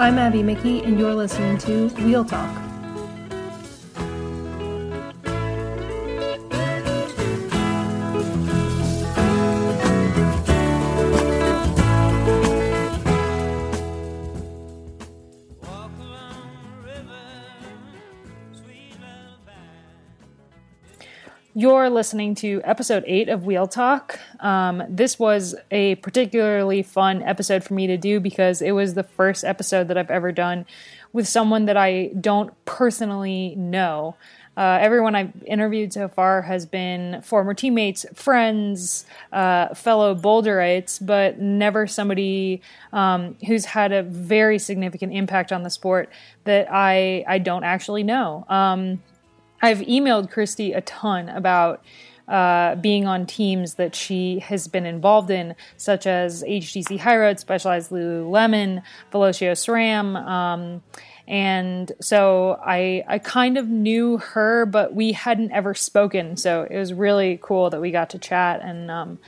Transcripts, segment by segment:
I'm Abby Mickey, and you're listening to Wheel Talk. You're listening to episode eight of Wheel Talk. Um, this was a particularly fun episode for me to do because it was the first episode that I've ever done with someone that I don't personally know. Uh, everyone I've interviewed so far has been former teammates, friends, uh, fellow Boulderites, but never somebody um, who's had a very significant impact on the sport that I I don't actually know. Um, I've emailed Kristy a ton about uh, being on teams that she has been involved in, such as HTC High Road, Specialized Lululemon, Velocio SRAM. Um, and so I, I kind of knew her, but we hadn't ever spoken. So it was really cool that we got to chat. And um,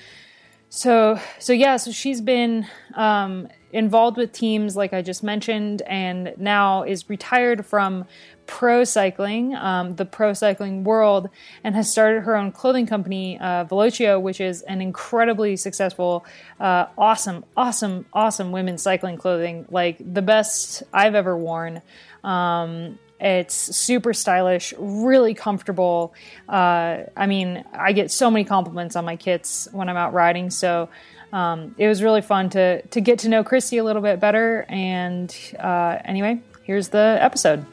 so, so yeah, so she's been um, involved with teams, like I just mentioned, and now is retired from pro cycling, um, the pro cycling world, and has started her own clothing company, uh, Velocio, which is an incredibly successful, uh, awesome, awesome, awesome women's cycling clothing, like the best I've ever worn. Um, it's super stylish, really comfortable. Uh, I mean, I get so many compliments on my kits when I'm out riding, so um, it was really fun to to get to know Kristy a little bit better. And uh, anyway, here's the episode.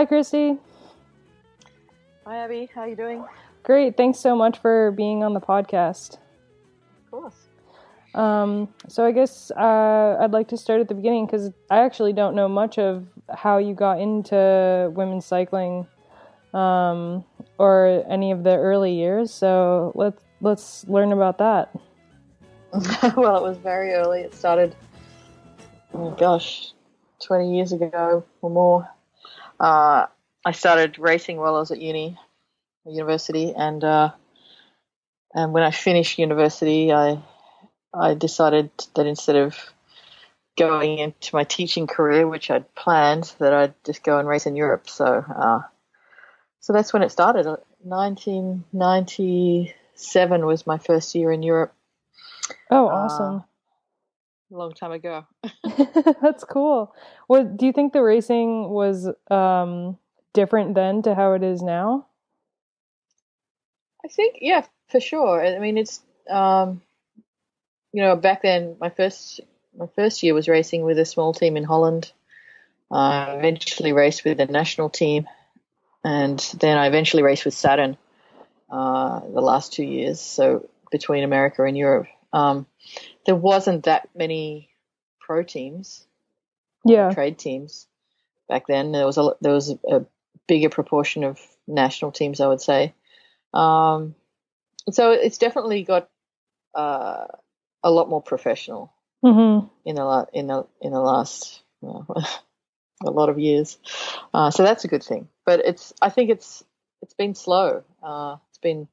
Hi, Kristy. Hi, Abby. How are you doing? Great. Thanks so much for being on the podcast. Of course. Um, so I guess uh, I'd like to start at the beginning because I actually don't know much of how you got into women's cycling um, or any of the early years. So let's let's learn about that. well, it was very early. It started, oh gosh, twenty years ago or more uh, I started racing while I was at uni, university, and uh, and when I finished university, I I decided that instead of going into my teaching career, which I'd planned, that I'd just go and race in Europe. So uh, so that's when it started. 1997 was my first year in Europe. Oh, awesome! A long time ago. That's cool. What do you think the racing was um, different then to how it is now? I think yeah, for sure. I mean, it's um, you know back then my first my first year was racing with a small team in Holland. I eventually raced with the national team, and then I eventually raced with Saturn uh, the last two years. So between America and Europe. Um, there wasn't that many pro teams, yeah, trade teams back then. There was a there was a, bigger proportion of national teams, I would say. Um, so it's definitely got uh, a lot more professional mm-hmm. in the in the in the last well, a lot of years. Uh, so that's a good thing. But it's I think it's it's been slow. Uh, it's been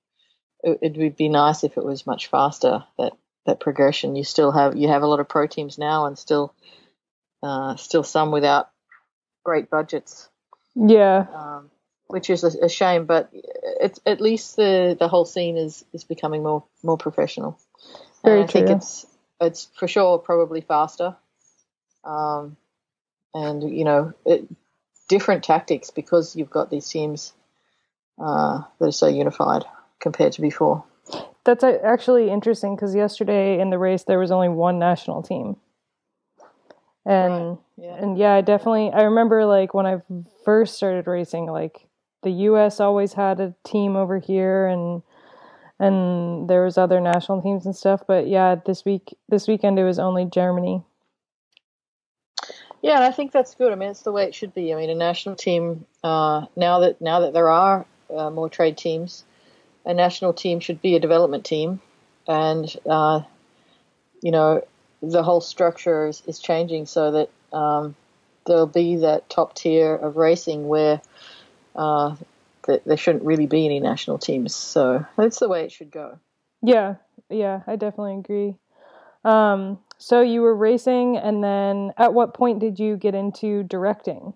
it, it, would be nice if it was much faster. That that progression. You still have you have a lot of pro teams now, and still uh, still some without great budgets. Yeah, um, which is a, a, shame. But it's at least the the whole scene is is becoming more more professional. Very and I true. think it's it's for sure probably faster. Um, and you know, it, different tactics because you've got these teams uh, that are so unified compared to before. That's actually interesting because yesterday in the race there was only one national team. And right. yeah. and yeah, I definitely I remember like when I first started racing like the US always had a team over here and and there was other national teams and stuff, but yeah, this week this weekend it was only Germany. Yeah, and I think that's good. I mean, it's the way it should be. I mean, a national team uh, now that now that there are uh, more trade teams. A national team should be a development team, and uh, you know the whole structure is, is changing so that um, there'll be that top tier of racing where uh, th- there shouldn't really be any national teams. So that's the way it should go. Yeah, yeah, I definitely agree. Um, so you were racing, and then at what point did you get into directing?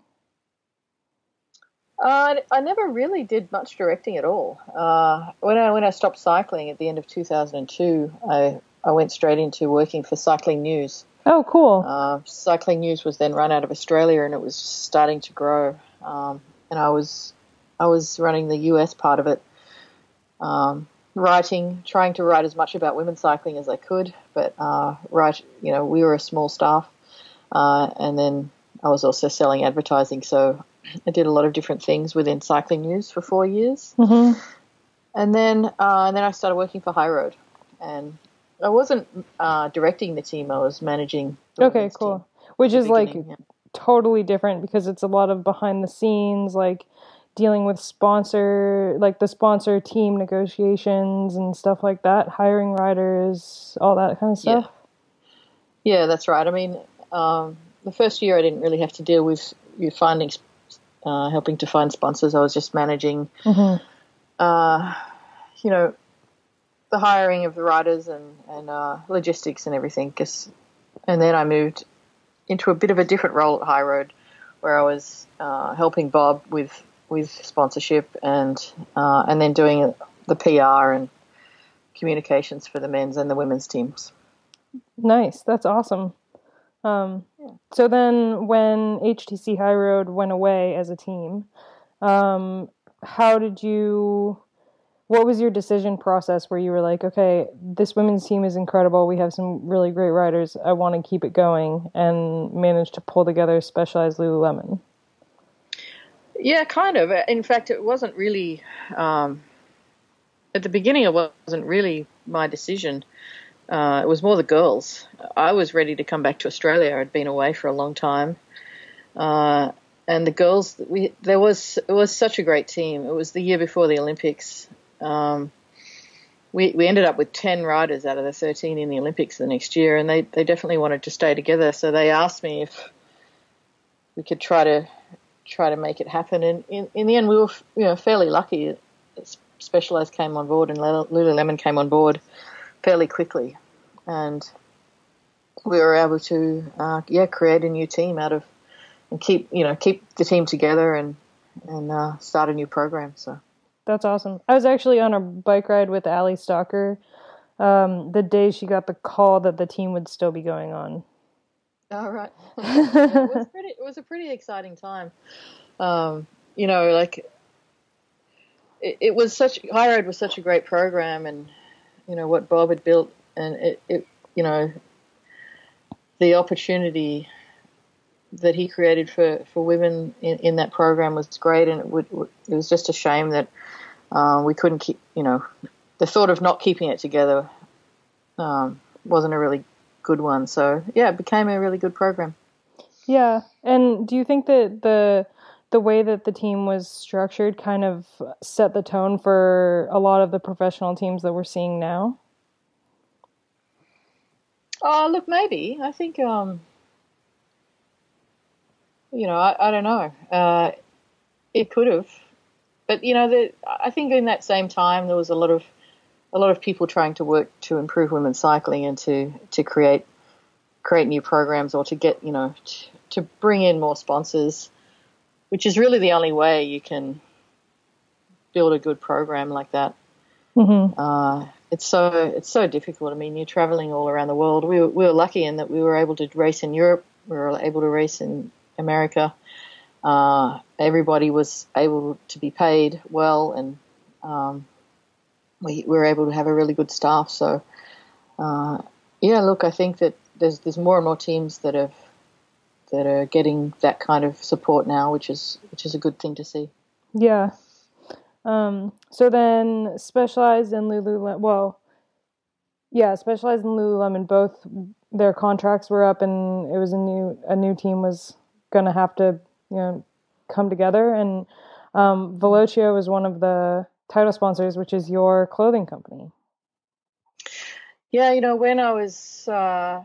Uh, I never really did much directing at all. Uh, when I when I stopped cycling at the end of 2002, I I went straight into working for Cycling News. Oh, cool. Uh, Cycling News was then run out of Australia, and it was starting to grow. Um, and I was I was running the US part of it, um, writing, trying to write as much about women's cycling as I could. But uh, write, you know, we were a small staff, uh, and then I was also selling advertising, so I did a lot of different things within Cycling News for four years. Mm-hmm. And then, uh, and then I started working for High Road, and I wasn't uh, directing the team; I was managing. okay, cool. Which is like yeah. totally different because it's a lot of behind the scenes, like dealing with sponsor, like the sponsor team negotiations and stuff like that, hiring riders, all that kind of stuff. Yeah, yeah that's right. I mean, um, the first year I didn't really have to deal with you finding, uh, helping to find sponsors. I was just managing, mm-hmm. uh, you know, the hiring of the riders and and uh, logistics and everything. Cause, and then I moved into a bit of a different role at High Road, where I was uh, helping Bob with with sponsorship and uh, and then doing the PR and communications for the men's and the women's teams. Nice, that's awesome. Um. So then, when HTC High Road went away as a team, um, how did you? What was your decision process where you were like, okay, this women's team is incredible. We have some really great riders. I want to keep it going, and managed to pull together Specialized Lululemon. Yeah, kind of. In fact, it wasn't really. Um, at the beginning, it wasn't really my decision. Uh, it was more the girls. I was ready to come back to Australia. I'd been away for a long time, uh, and the girls. We there was it was such a great team. It was the year before the Olympics. Um, we we ended up with ten riders out of the thirteen in the Olympics the next year, and they they definitely wanted to stay together. So they asked me if we could try to try to make it happen. And in, in the end, we were you know fairly lucky. Specialized came on board and Lululemon came on board fairly quickly, and we were able to uh, yeah create a new team out of and keep you know keep the team together and and uh, start a new program. So That's awesome. I was actually on a bike ride with Ally Stacher um, the day she got the call that the team would still be going on. All right. it was pretty. It was a pretty exciting time. Um, you know, like it, it was such. High Road was such a great program, and you know what Bob had built, and it, it you know, the opportunity that he created for, for women in, in that program was great, and it would it was just a shame that uh, we couldn't keep. You know, the thought of not keeping it together um, wasn't a really good one. So yeah, it became a really good program. Yeah, and do you think that the the way that the team was structured kind of set the tone for a lot of the professional teams that we're seeing now? Oh, look, maybe. I think, um, you know, I, I don't know. Uh, it could have, but you know, the, I think in that same time there was a lot of a lot of people trying to work to improve women's cycling and to to create create new programs or to get you know to, to bring in more sponsors, which is really the only way you can build a good program like that. Mm-hmm. Uh, it's so it's so difficult. I mean, you're traveling all around the world. We were, we were lucky in that we were able to race in Europe. We were able to race in America. Uh, everybody was able to be paid well, and um, we, we were able to have a really good staff. So, uh, yeah, look, I think that there's there's more and more teams that have that are getting that kind of support now, which is which is a good thing to see. Yeah. Um, so then specialized in Lululemon, well, yeah, specialized in Lululemon, both their contracts were up and it was a new, a new team was going to have to, you know, come together. And Um, Velocio is one of the title sponsors, which is your clothing company. Yeah, you know, when I was uh,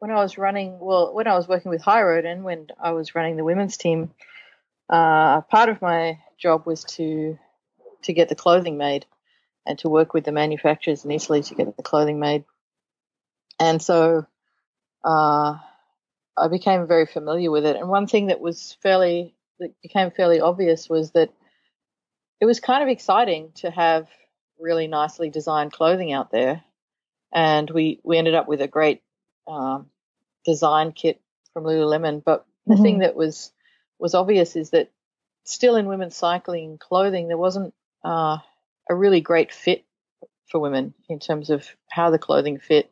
when I was running, well, when I was working with High Road and when I was running the women's team, uh, part of my job was to to get the clothing made and to work with the manufacturers in Italy to get the clothing made. And so uh, I became very familiar with it. And one thing that was fairly that became fairly obvious was that it was kind of exciting to have really nicely designed clothing out there. And we, we ended up with a great um, design kit from Lululemon. But the mm-hmm. thing that was was obvious is that still in women's cycling clothing, there wasn't uh, a really great fit for women in terms of how the clothing fit.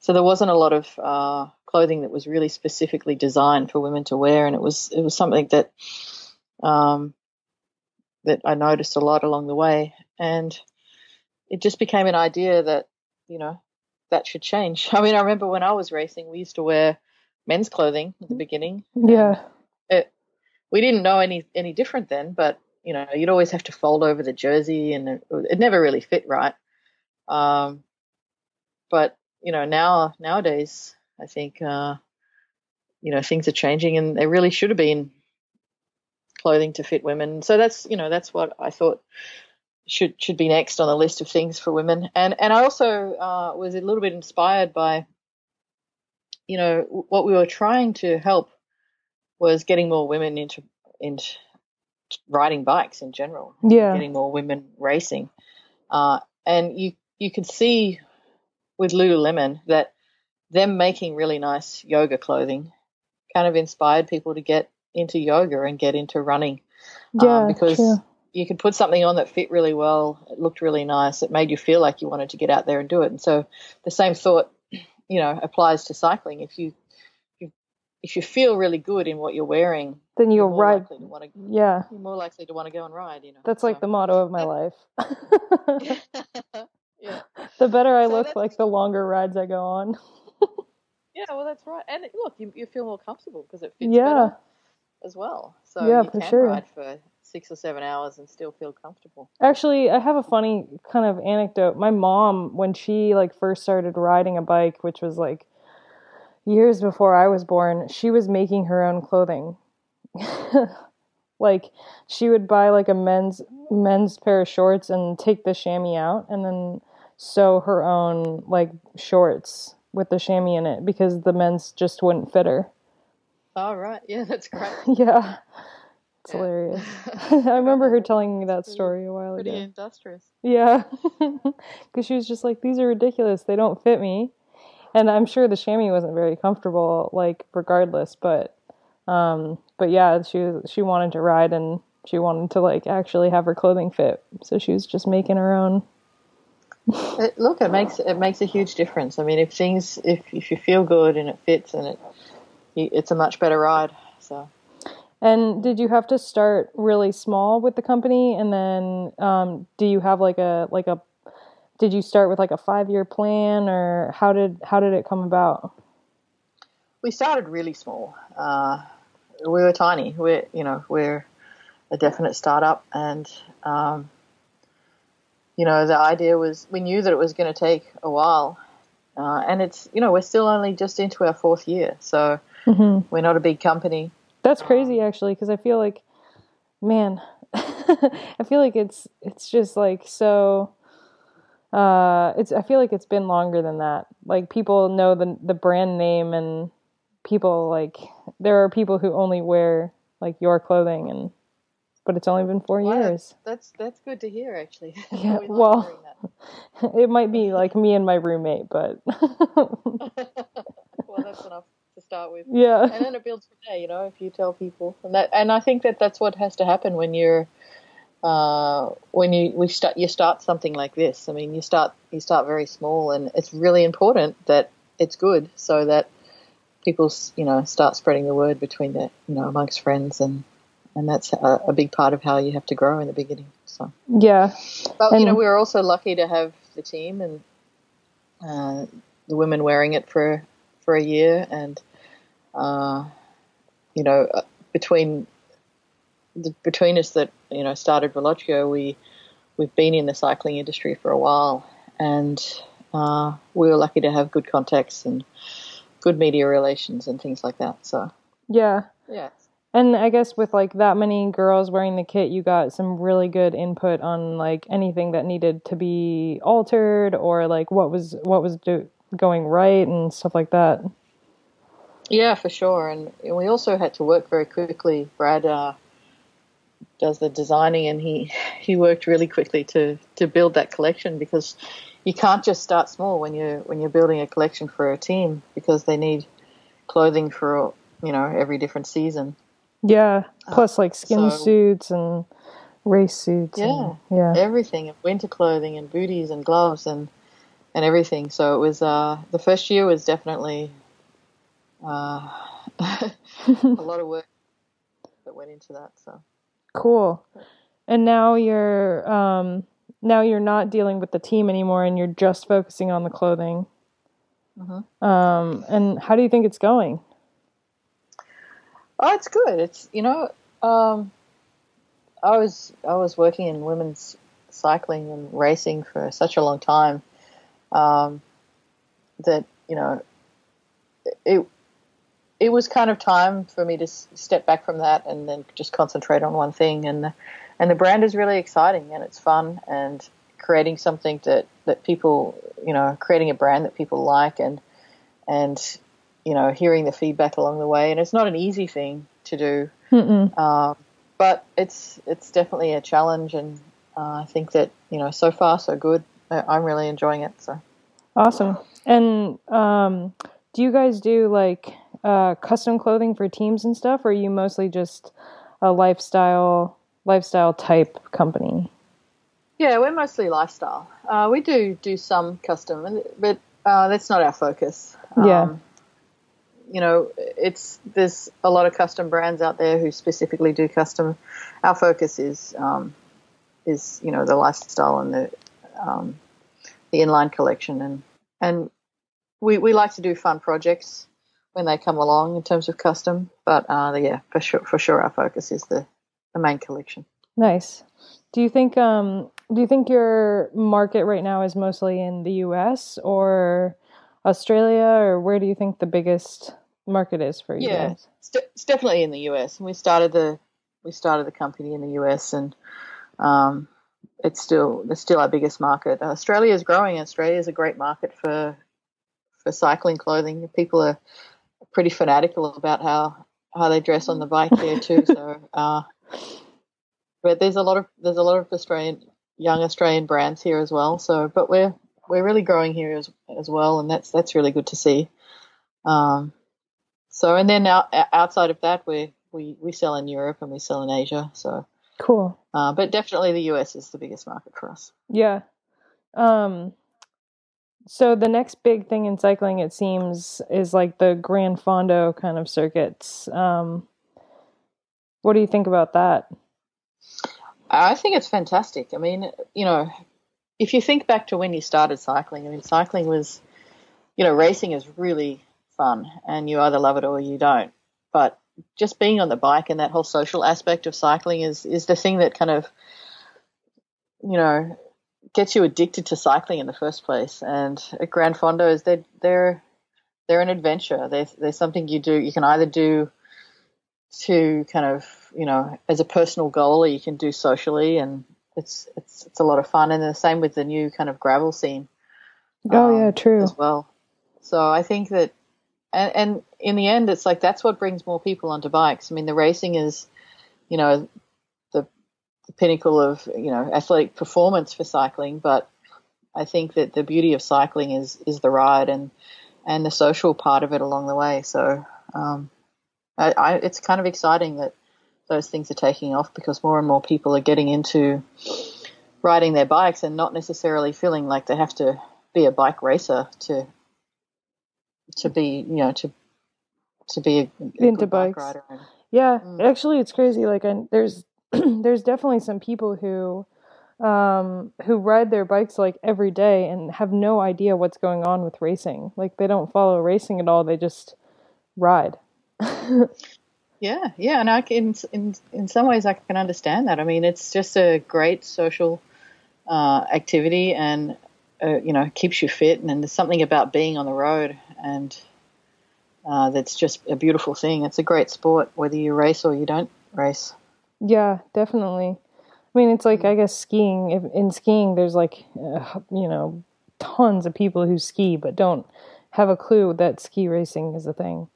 So there wasn't a lot of uh, clothing that was really specifically designed for women to wear, and it was it was something that um, that I noticed a lot along the way, and it just became an idea that you know that should change. I mean, I remember when I was racing, we used to wear men's clothing at the beginning. Yeah, it, we didn't know any any different then, but you know, you'd always have to fold over the jersey, and it, it never really fit right. Um, but you know, now nowadays I think uh, you know things are changing, and there really should have been clothing to fit women. So that's you know that's what I thought should should be next on the list of things for women. And and I also uh, was a little bit inspired by you know what we were trying to help was getting more women into into riding bikes in general. Yeah, getting more women racing. Uh, and you you could see with Lululemon that them making really nice yoga clothing kind of inspired people to get into yoga and get into running. Um, yeah, um, because true. You could put something on that fit really well, it looked really nice, it made you feel like you wanted to get out there and do it. And so the same thought, you know, applies to cycling. If you if you feel really good in what you're wearing, then you're, you're right. to. Yeah, you're more likely to want to go and ride. You know, that's so. like the motto of my life. yeah. The better I so look, like the longer rides I go on. yeah, well, that's right. And look, you, you feel more comfortable because it fits yeah. better as well. So yeah, you for can sure. ride for six or seven hours and still feel comfortable. Actually, I have a funny kind of anecdote. My mom, when she like first started riding a bike, which was like years before I was born, she was making her own clothing. like she would buy like a men's men's pair of shorts and take the chamois out and then sew her own like shorts with the chamois in it because the men's just wouldn't fit her. All right. Yeah, that's great. yeah. It's yeah. hilarious. I remember her telling me that story a while pretty ago. Pretty industrious. Yeah. Because she was just like, these are ridiculous. They don't fit me. And I'm sure the chamois wasn't very comfortable, like, regardless. But, um, but yeah, she she wanted to ride and she wanted to, like, actually have her clothing fit. So she was just making her own. it, look, it makes it makes a huge difference. I mean, if things if if you feel good and it fits and it it's a much better ride. So. And did you have to start really small with the company, and then um, do you have like a like a did you start with like a five year plan, or how did how did it come about? We started really small. Uh, we were tiny. We're you know we're a definite startup, and um, you know the idea was we knew that it was going to take a while, uh, and it's you know we're still only just into our fourth year, so Mm-hmm. We're not a big company. That's crazy, actually, because I feel like, man, I feel like it's it's just like so. Uh, it's I feel like it's been longer than that. Like people know the the brand name, and people like there are people who only wear like your clothing, and but it's only been four well, years. That's that's good to hear, actually. Yeah, well, it might be like me and my roommate, but well, that's enough start with. Yeah. And then it builds from there, you know, if you tell people. And that and I think that that's what has to happen when you're uh, when you we start you start something like this. I mean, you start you start very small and it's really important that it's good so that people, you know, start spreading the word between the, you know, amongst friends and and that's a, a big part of how you have to grow in the beginning. So yeah, but and, you know, we were also lucky to have the team and uh, the women wearing it for for a year, and uh, you know, uh, between the, between us that you know started Velocio, we we've been in the cycling industry for a while, and uh, we were lucky to have good contacts and good media relations and things like that. So yeah, yeah. And I guess with like that many girls wearing the kit, you got some really good input on like anything that needed to be altered or like what was what was do- going right and stuff like that. Yeah, for sure. And we also had to work very quickly. Brad uh, does the designing, and he he worked really quickly to to build that collection because you can't just start small when you're when you're building a collection for a team because they need clothing for you know every different season. Yeah, uh, plus like skin so, suits and race suits. Yeah, and, yeah, everything, winter clothing and booties and gloves and and everything. So it was uh, the first year was definitely uh, a lot of work that went into that. So cool. And now you're um, now you're not dealing with the team anymore, and you're just focusing on the clothing. Mm-hmm. Um, and how do you think it's going? Oh, it's good. It's you know, um, I was I was working in women's cycling and racing for such a long time um, that you know it it was kind of time for me to step back from that and then just concentrate on one thing and the, and the brand is really exciting and it's fun and creating something that that people you know creating a brand that people like and and you know, hearing the feedback along the way. And it's not an easy thing to do, uh, but it's it's definitely a challenge. And uh, I think that you know, so far so good. I'm really enjoying it. So awesome. And um, do you guys do like uh, custom clothing for teams and stuff, or are you mostly just a lifestyle lifestyle type company? Yeah, we're mostly lifestyle. Uh, we do do some custom, but uh, that's not our focus. Yeah. Um, you know, it's there's a lot of custom brands out there who specifically do custom. Our focus is um, is you know the lifestyle and the um, the inline collection, and and we we like to do fun projects when they come along in terms of custom. But uh, yeah, for sure, for sure, our focus is the the main collection. Nice. Do you think um do you think your market right now is mostly in the U.S. or Australia, or where do you think the biggest market is for you yeah, it's definitely in the US. And we started the we started the company in the US, and um, it's still it's still our biggest market. Australia is growing. Australia is a great market for for cycling clothing. People are pretty fanatical about how how they dress on the bike here too. so, uh, but there's a lot of there's a lot of Australian young Australian brands here as well. So, but we're we're really growing here as as well, and that's that's really good to see. Um, so, and then out, outside of that, we we we sell in Europe and we sell in Asia. So cool. Uh, but definitely the US is the biggest market for us. Yeah. Um. So the next big thing in cycling, it seems, is like the Gran Fondo kind of circuits. Um, what do you think about that? I think it's fantastic. I mean, you know, if you think back to when you started cycling, I mean, cycling was, you know, racing is really fun and you either love it or you don't. But just being on the bike and that whole social aspect of cycling is, is the thing that kind of, you know, gets you addicted to cycling in the first place. And at Gran Fondos, they're, they're, they're an adventure. They're, they're something you do, you can either do to kind of, you know, as a personal goal or you can do socially and it's it's it's a lot of fun, and the same with the new kind of gravel scene. Oh um, yeah, true as well. So I think that, and, and in the end, it's like that's what brings more people onto bikes. I mean, the racing is, you know, the pinnacle of you know athletic performance for cycling, but I think that the beauty of cycling is is the ride and and the social part of it along the way. So um, I, I, it's kind of exciting that those things are taking off because more and more people are getting into riding their bikes and not necessarily feeling like they have to be a bike racer to to be you know to to be a, a into bikes. Bike rider. Yeah, mm. actually, it's crazy. Like, I, there's there's definitely some people who um, who ride their bikes like every day and have no idea what's going on with racing. Like, they don't follow racing at all. They just ride. Yeah, yeah, and I can in in some ways I can understand that. I mean, it's just a great social uh, activity, and uh, you know, keeps you fit. And, and, there's something about being on the road, and uh, that's just a beautiful thing. It's a great sport, whether you race or you don't race. Yeah, definitely. I mean, it's like I guess skiing. If, in skiing, there's like uh, you know tons of people who ski but don't have a clue that ski racing is a thing.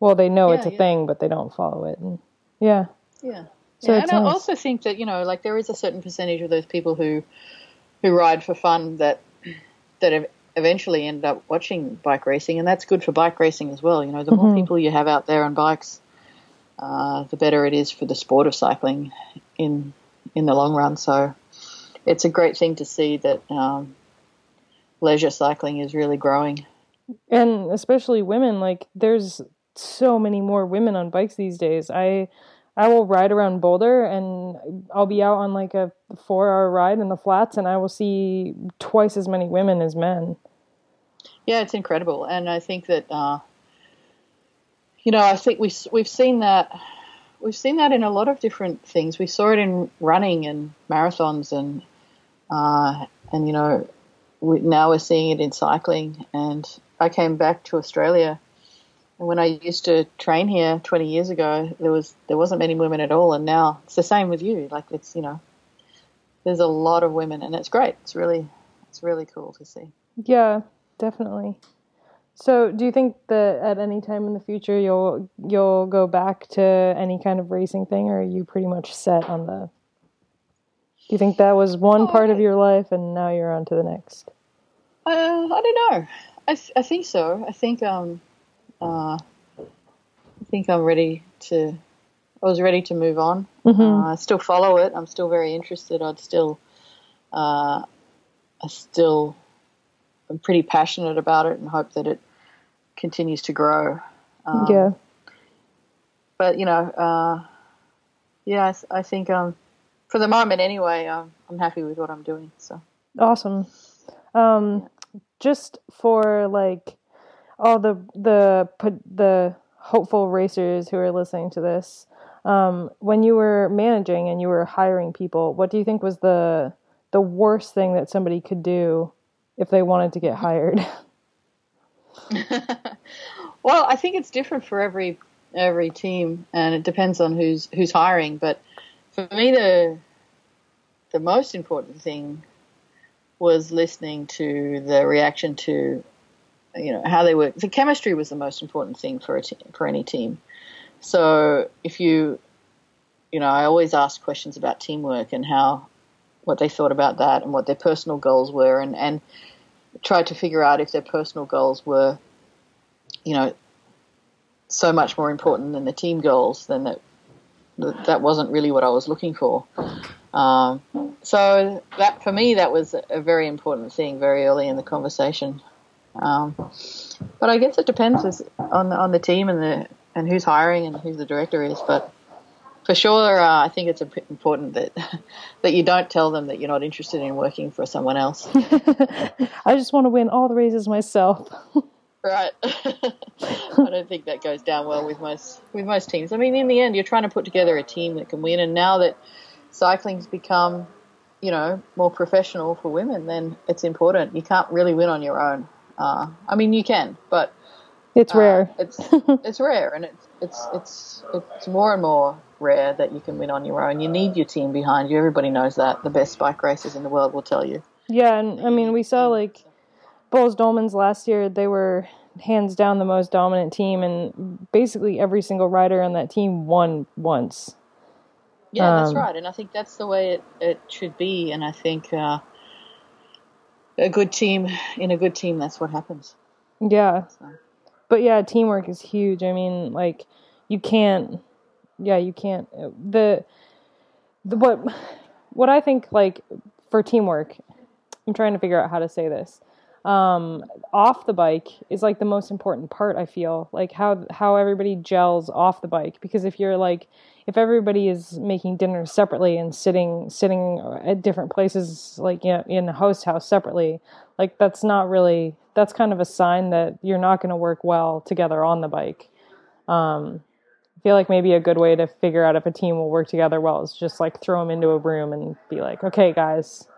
Well, they know yeah, it's a yeah. thing, but they don't follow it. And, yeah. Yeah. So yeah, and nice. I also think that you know, like there is a certain percentage of those people who who ride for fun that that eventually end up watching bike racing, and that's good for bike racing as well. You know, the mm-hmm. more people you have out there on bikes, uh, the better it is for the sport of cycling in in the long run. So it's a great thing to see that um, leisure cycling is really growing, and especially women. Like there's so many more women on bikes these days. I I will ride around Boulder and I'll be out on like a 4-hour ride in the flats and I will see twice as many women as men. Yeah, it's incredible. And I think that uh, you know, I think we we've seen that we've seen that in a lot of different things. We saw it in running and marathons and uh, and you know, we, now we're seeing it in cycling and I came back to Australia and when I used to train here 20 years ago, there was there wasn't many women at all, and now it's the same with you. Like it's you know, there's a lot of women, and it's great. It's really it's really cool to see. Yeah, definitely. So, do you think that at any time in the future you'll you'll go back to any kind of racing thing, or are you pretty much set on the? Do you think that was one oh, part of your life, and now you're on to the next? Uh, I don't know. I th- I think so. I think um, uh, I think I'm ready to. I was ready to move on. Mm-hmm. Uh, I still follow it. I'm still very interested. I'd still, uh, I still, I'm pretty passionate about it and hope that it continues to grow. Um, yeah. But you know, uh, yeah, I, I think um, for the moment anyway, um, I'm happy with what I'm doing. So awesome. Um, just for like all the the the hopeful racers who are listening to this, um, when you were managing and you were hiring people, what do you think was the the worst thing that somebody could do if they wanted to get hired? well, I think it's different for every every team, and it depends on who's who's hiring. But for me, the the most important thing was listening to the reaction to you know how they work. The chemistry was the most important thing for a te- for any team. So if you, you know, I always ask questions about teamwork and how what they thought about that and what their personal goals were, and and tried to figure out if their personal goals were, you know, so much more important than the team goals. Then that that wasn't really what I was looking for. Um, so that for me, that was a very important thing very early in the conversation. Um, but I guess it depends on the, on the team and the and who's hiring and who the director is. But for sure, uh, I think it's important that that you don't tell them that you're not interested in working for someone else. I just want to win all the races myself. right. I don't think that goes down well with most with most teams. I mean, in the end, you're trying to put together a team that can win, and now that cycling's become, you know, more professional for women, then it's important. You can't really win on your own. Uh, I mean, you can, but it's uh, rare. It's it's rare, and it's it's it's it's more and more rare that you can win on your own. You need your team behind you. Everybody knows that. The best bike racers in the world will tell you. Yeah, and I mean, we saw like Boels Dolmans last year. They were hands down the most dominant team, and basically every single rider on that team won once. Yeah, um, that's right, and I think that's the way it, it should be. And I think uh, a good team in a good team that's what happens yeah so. but yeah teamwork is huge i mean like you can't yeah you can't the, the what what i think like for teamwork i'm trying to figure out how to say this um, off the bike is like the most important part i feel like how how everybody gels off the bike because if you're like if everybody is making dinner separately and sitting sitting at different places like you know, in a host house separately like that's not really that's kind of a sign that you're not going to work well together on the bike um, feel like maybe a good way to figure out if a team will work together well is just like throw them into a room and be like, okay, guys,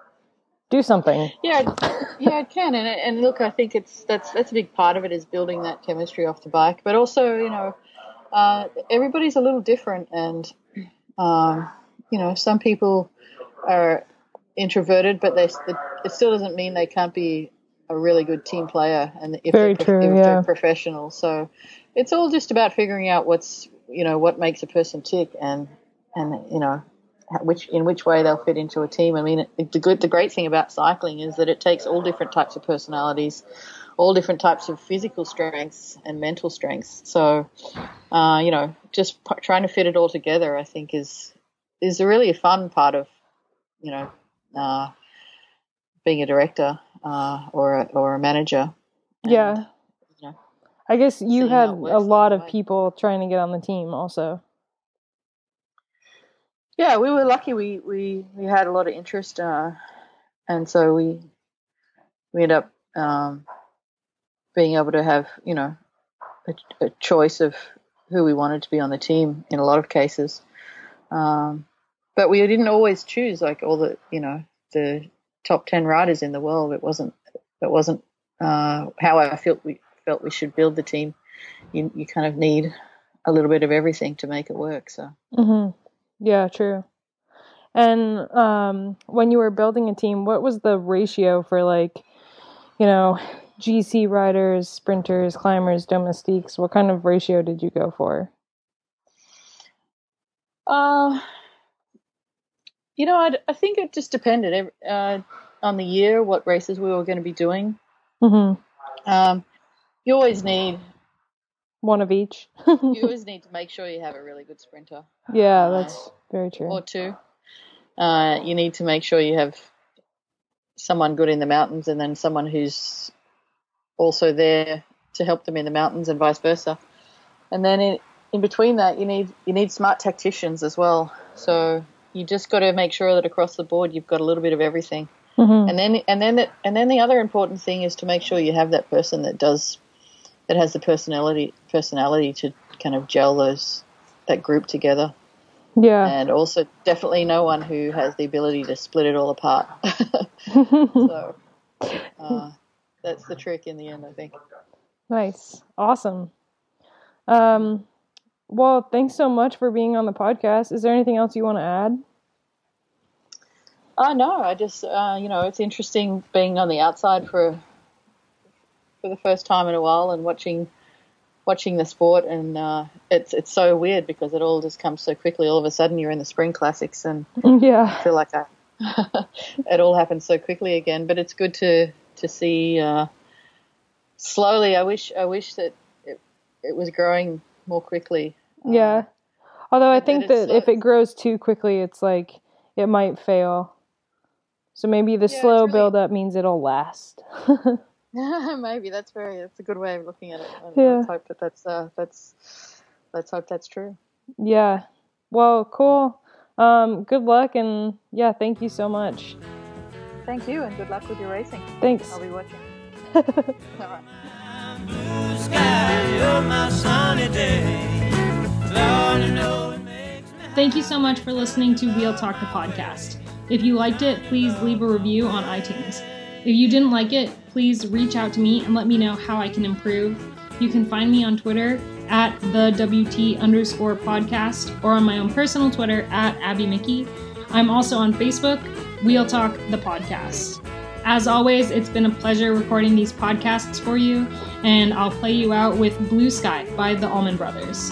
do something. Yeah, yeah, it can. And and look, I think it's that's that's a big part of it is building that chemistry off the bike, but also you know, uh, everybody's a little different, and um, you know, some people are introverted, but they it still doesn't mean they can't be a really good team player, and if, Very they're, true, if yeah. they're professional. So it's all just about figuring out what's you know what makes a person tick, and and you know which in which way they'll fit into a team. I mean, the good the great thing about cycling is that it takes all different types of personalities, all different types of physical strengths and mental strengths. So, uh, you know, just p- trying to fit it all together, I think is is really a fun part of you know uh, being a director uh, or a, or a manager. And, yeah. You know, I guess you had how it works a lot of people trying to get on the team also. Yeah, we were lucky. We we we had a lot of interest, uh, and so we we ended up um, being able to have you know a, a choice of who we wanted to be on the team in a lot of cases. Um, but we didn't always choose like all the you know the top ten riders in the world. It wasn't it wasn't uh, how I felt we felt we should build the team. You you kind of need a little bit of everything to make it work. So. hmm Yeah, true. And um, when you were building a team, what was the ratio for like, you know, GC riders, sprinters, climbers, domestiques? What kind of ratio did you go for? Uh, you know, I, I think it just depended uh, on the year, what races we were going to be doing. hmm Um, you always need One of each. you always need to make sure you have a really good sprinter yeah, that's very true. or two. Uh, you need to make sure you have someone good in the mountains and then someone who's also there to help them in the mountains and vice versa. And then in, in between that, you need you need smart tacticians as well. So you just got to make sure that across the board you've got a little bit of everything. hmm And then and then the, and then the other important thing is to make sure you have that person that does that has the personality personality to kind of gel those that group together. Yeah. And also definitely no one who has the ability to split it all apart. so uh, that's the trick in the end, I think. nice. Awesome. Um, well, thanks so much for being on the podcast. Is there anything else you want to add? Oh no, I just uh, you know it's interesting being on the outside for for the first time in a while and watching watching the sport and uh, it's it's so weird because it all just comes so quickly. All of a sudden you're in the spring classics and Yeah. I feel like I, it all happens so quickly again. But it's good to to see uh, slowly. I wish I wish that it it was growing more quickly. Uh, Yeah. Although I think that slow- if it grows too quickly, it's like it might fail. So maybe the Yeah, slow really- build up means it'll last. Maybe that's very that's a good way of looking at it. And Yeah. Let's hope that that's uh, that's let's hope that's true. yeah. Well, cool. Um, good luck and yeah, thank you so much. Thank you, and good luck with your racing. Thanks. I'll be watching. All right. Blue sky, you're my sunny day. Lord, you know me Thank you so much for listening to Wheel Talk the podcast. If you liked it, please leave a review on iTunes. If you didn't like it, please reach out to me and let me know how I can improve. You can find me on Twitter at the WT underscore podcast or on my own personal Twitter at Abby Mickey. I'm also on Facebook, Wheel Talk the podcast. As always, it's been a pleasure recording these podcasts for you, and I'll play you out with Blue Sky by the Allman Brothers.